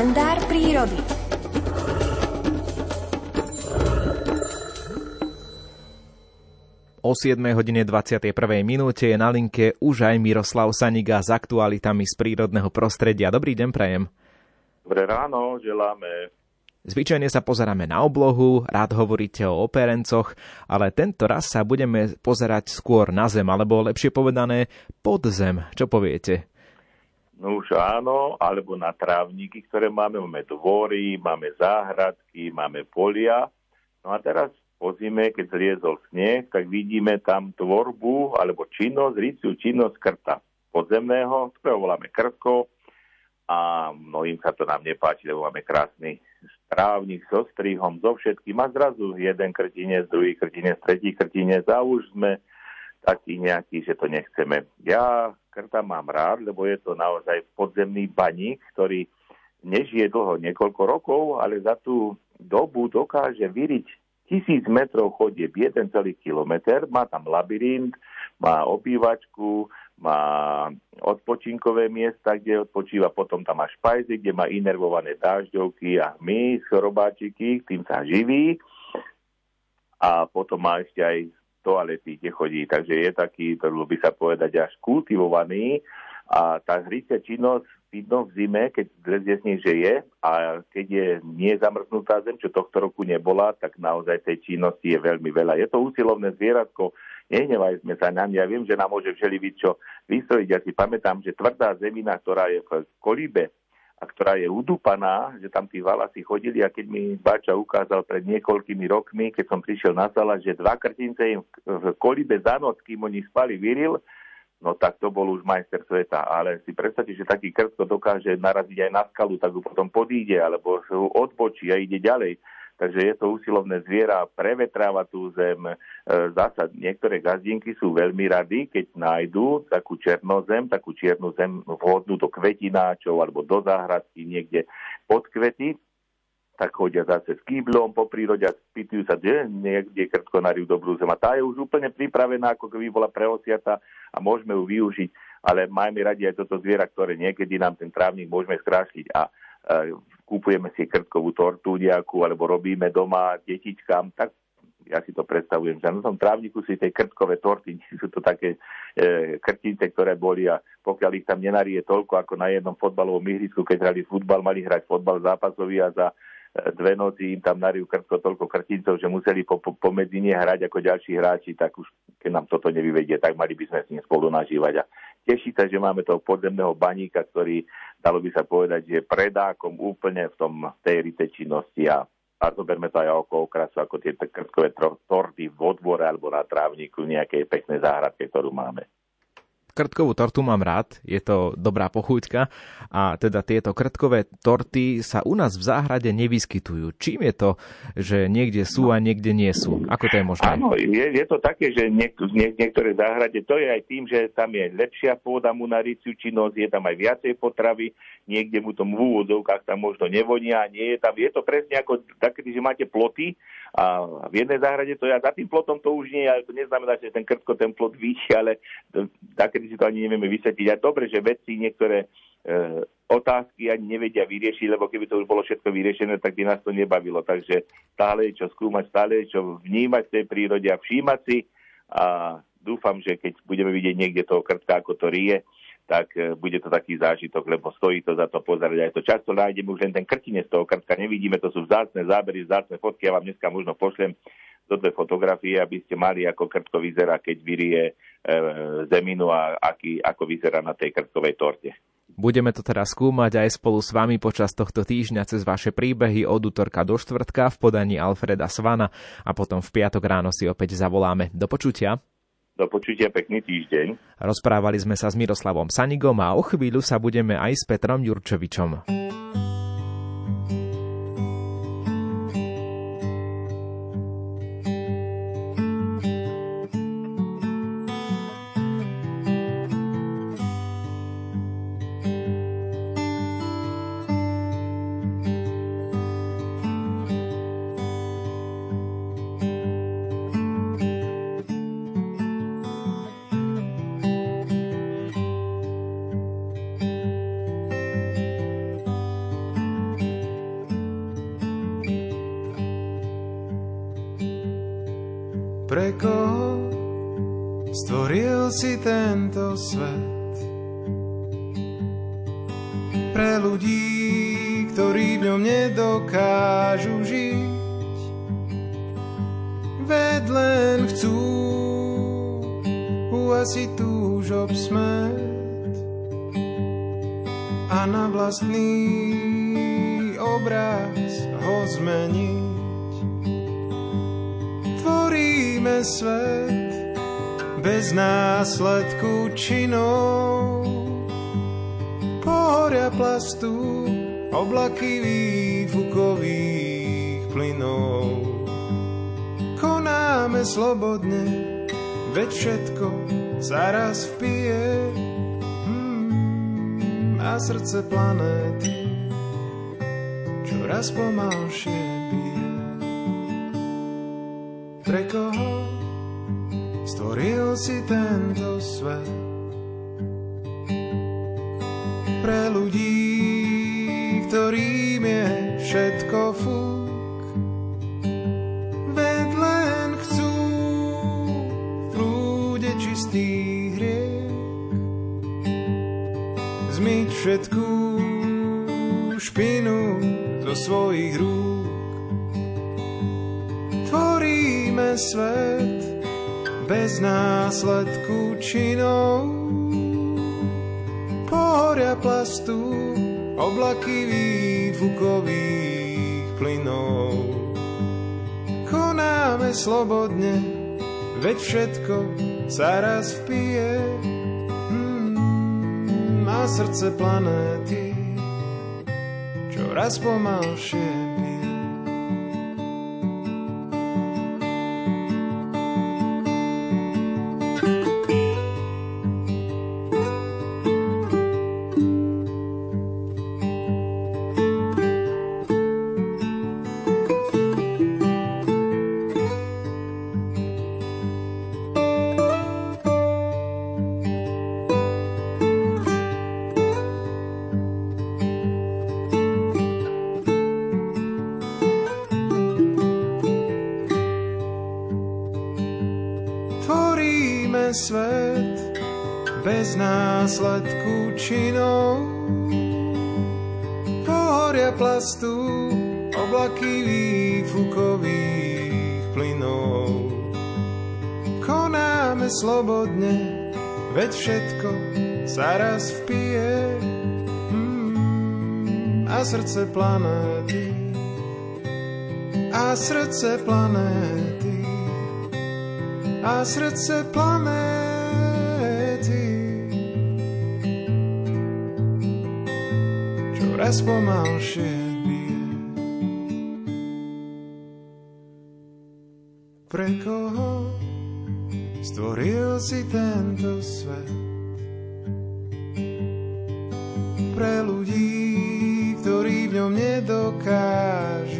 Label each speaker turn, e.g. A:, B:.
A: kalendár prírody.
B: O 7 hodine 21. minúte je na linke už aj Miroslav Saniga s aktualitami z prírodného prostredia. Dobrý deň, prajem.
C: Dobré ráno, želáme.
B: Zvyčajne sa pozeráme na oblohu, rád hovoríte o operencoch, ale tento raz sa budeme pozerať skôr na zem, alebo lepšie povedané pod zem. Čo poviete?
C: No už áno, alebo na trávniky, ktoré máme. Máme dvory, máme záhradky, máme polia. No a teraz po zime, keď zliezol sneh, tak vidíme tam tvorbu alebo činnosť, ríciu činnosť krta podzemného, ktorého voláme krtko a mnohým sa to nám nepáči, lebo máme krásny strávnik so strihom, so všetkým a zrazu jeden krtinec, druhý krtinec, tretí krtinec a už sme taký nejaký, že to nechceme. Ja krta mám rád, lebo je to naozaj podzemný baník, ktorý nežije dlho, niekoľko rokov, ale za tú dobu dokáže vyriť tisíc metrov chodieb, jeden celý kilometr, má tam labyrint, má obývačku, má odpočinkové miesta, kde odpočíva, potom tam má špajzy, kde má inervované dážďovky a hmyz, chorobáčiky, tým sa živí. A potom má ešte aj toalety, kde chodí. Takže je taký, to by sa povedať, až kultivovaný a tá hrycia činnosť vidno v zime, keď zlezie sneh, že je a keď je nie zamrznutá zem, čo tohto roku nebola, tak naozaj tej činnosti je veľmi veľa. Je to úsilovné zvieratko, nehnevaj sme sa mňa. Ja viem, že nám môže všeliviť čo vystrojiť. Ja si pamätám, že tvrdá zemina, ktorá je v kolíbe, a ktorá je udúpaná, že tam tí valasy chodili a keď mi Bača ukázal pred niekoľkými rokmi, keď som prišiel na sala, že dva krtince im v kolibe za noc, kým oni spali, vyril, no tak to bol už majster sveta. Ale si predstavte, že taký krtko dokáže naraziť aj na skalu, tak ju potom podíde, alebo odbočí a ide ďalej takže je to usilovné zviera, prevetráva tú zem. E, zasa niektoré gazdinky sú veľmi rady, keď nájdú takú černozem, takú čiernu zem vhodnú do kvetináčov alebo do záhradky niekde pod kvety, tak chodia zase s kýblom po prírode a spýtujú sa, kde niekde krtkonáriu dobrú zem. A tá je už úplne pripravená, ako keby bola preosiata a môžeme ju využiť. Ale majme radi aj toto zviera, ktoré niekedy nám ten trávnik môžeme skrášliť. A kúpujeme si krtkovú tortu nejakú, alebo robíme doma detičkám, tak ja si to predstavujem, že na tom trávniku si tej krtkové torty, sú to také e, krtince, ktoré boli a pokiaľ ich tam nenarie toľko ako na jednom fotbalovom ihrisku, keď hrali futbal, mali hrať fotbal zápasový a za dve noci im tam nariu krtko toľko krtincov, že museli po, po, pomedzi nie hrať ako ďalší hráči, tak už keď nám toto nevyvedie, tak mali by sme s ním spolu nažívať. A teší sa, že máme toho podzemného baníka, ktorý, dalo by sa povedať, že predákom úplne v tom tej rite činnosti a a zoberme to aj ako okrasu, ako tie krtkové torty v odbore alebo na trávniku nejakej peknej záhradke, ktorú máme
B: krtkovú tortu mám rád, je to dobrá pochúťka a teda tieto krtkové torty sa u nás v záhrade nevyskytujú. Čím je to, že niekde sú a niekde nie sú? Ako to je možné?
C: Áno, je, je to také, že niek- nie, niektoré záhrade, to je aj tým, že tam je lepšia pôda mu na riciu činnosť, je tam aj viacej potravy, niekde mu to v úvodzovkách tam možno nevonia, nie je tam, je to presne ako také, že máte ploty a v jednej záhrade to ja za tým plotom to už nie, ale to neznamená, že ten krtko ten plot vyšší, ale také si to ani nevieme vysvetliť. A dobre, že vedci niektoré e, otázky ani nevedia vyriešiť, lebo keby to už bolo všetko vyriešené, tak by nás to nebavilo. Takže stále je čo skúmať, stále je čo vnímať v tej prírode a všímať si a dúfam, že keď budeme vidieť niekde toho krtka, ako to rie, tak e, bude to taký zážitok, lebo stojí to za to pozerať. Aj to často nájdeme už len ten krtine z toho krtka, nevidíme, to sú vzácne zábery, vzácne fotky, ja vám dneska možno pošlem do dve fotografie, aby ste mali, ako krtko vyzerá, keď vyrie e, zeminu a aký, ako vyzerá na tej krtkovej torte.
B: Budeme to teraz skúmať aj spolu s vami počas tohto týždňa cez vaše príbehy od útorka do štvrtka v podaní Alfreda Svana a potom v piatok ráno si opäť zavoláme. Do počutia.
C: Do počutia, pekný týždeň.
B: Rozprávali sme sa s Miroslavom Sanigom a o chvíľu sa budeme aj s Petrom Jurčovičom.
A: Pre koho stvoril si tento svet? Pre ľudí, ktorí v ňom nedokážu žiť, ved len chcú uasiť túžob smet a na vlastný obraz ho zmeniť. Tvoríme svet bez následku činov, pohoria plastu, oblaky výfukových plynov. Konáme slobodne, veď všetko zaraz vpije mm, a srdce planéty čoraz pomalšie bije. Pre koho stvoril si tento svet? Pre ľudí, ktorým je všetko fúk, ved len chcú v prúde čistých riek zmyť všetkú špinu zo svojich rúk. Tvoríme svet bez následku činov, pohoria plastu, oblaky výfukových plynov. Konáme slobodne, veď všetko sa raz vpije mm, a srdce planéty čoraz pomalšie následku činov. Pohoria plastu, oblaky výfukových plynov. Konáme slobodne, veď všetko sa raz vpije. Mm, a srdce planéty, a srdce planéty, a srdce planéty. čoraz pomalšie bije. Pre koho stvoril si tento svet? Pre ľudí, ktorí v ňom nedokážu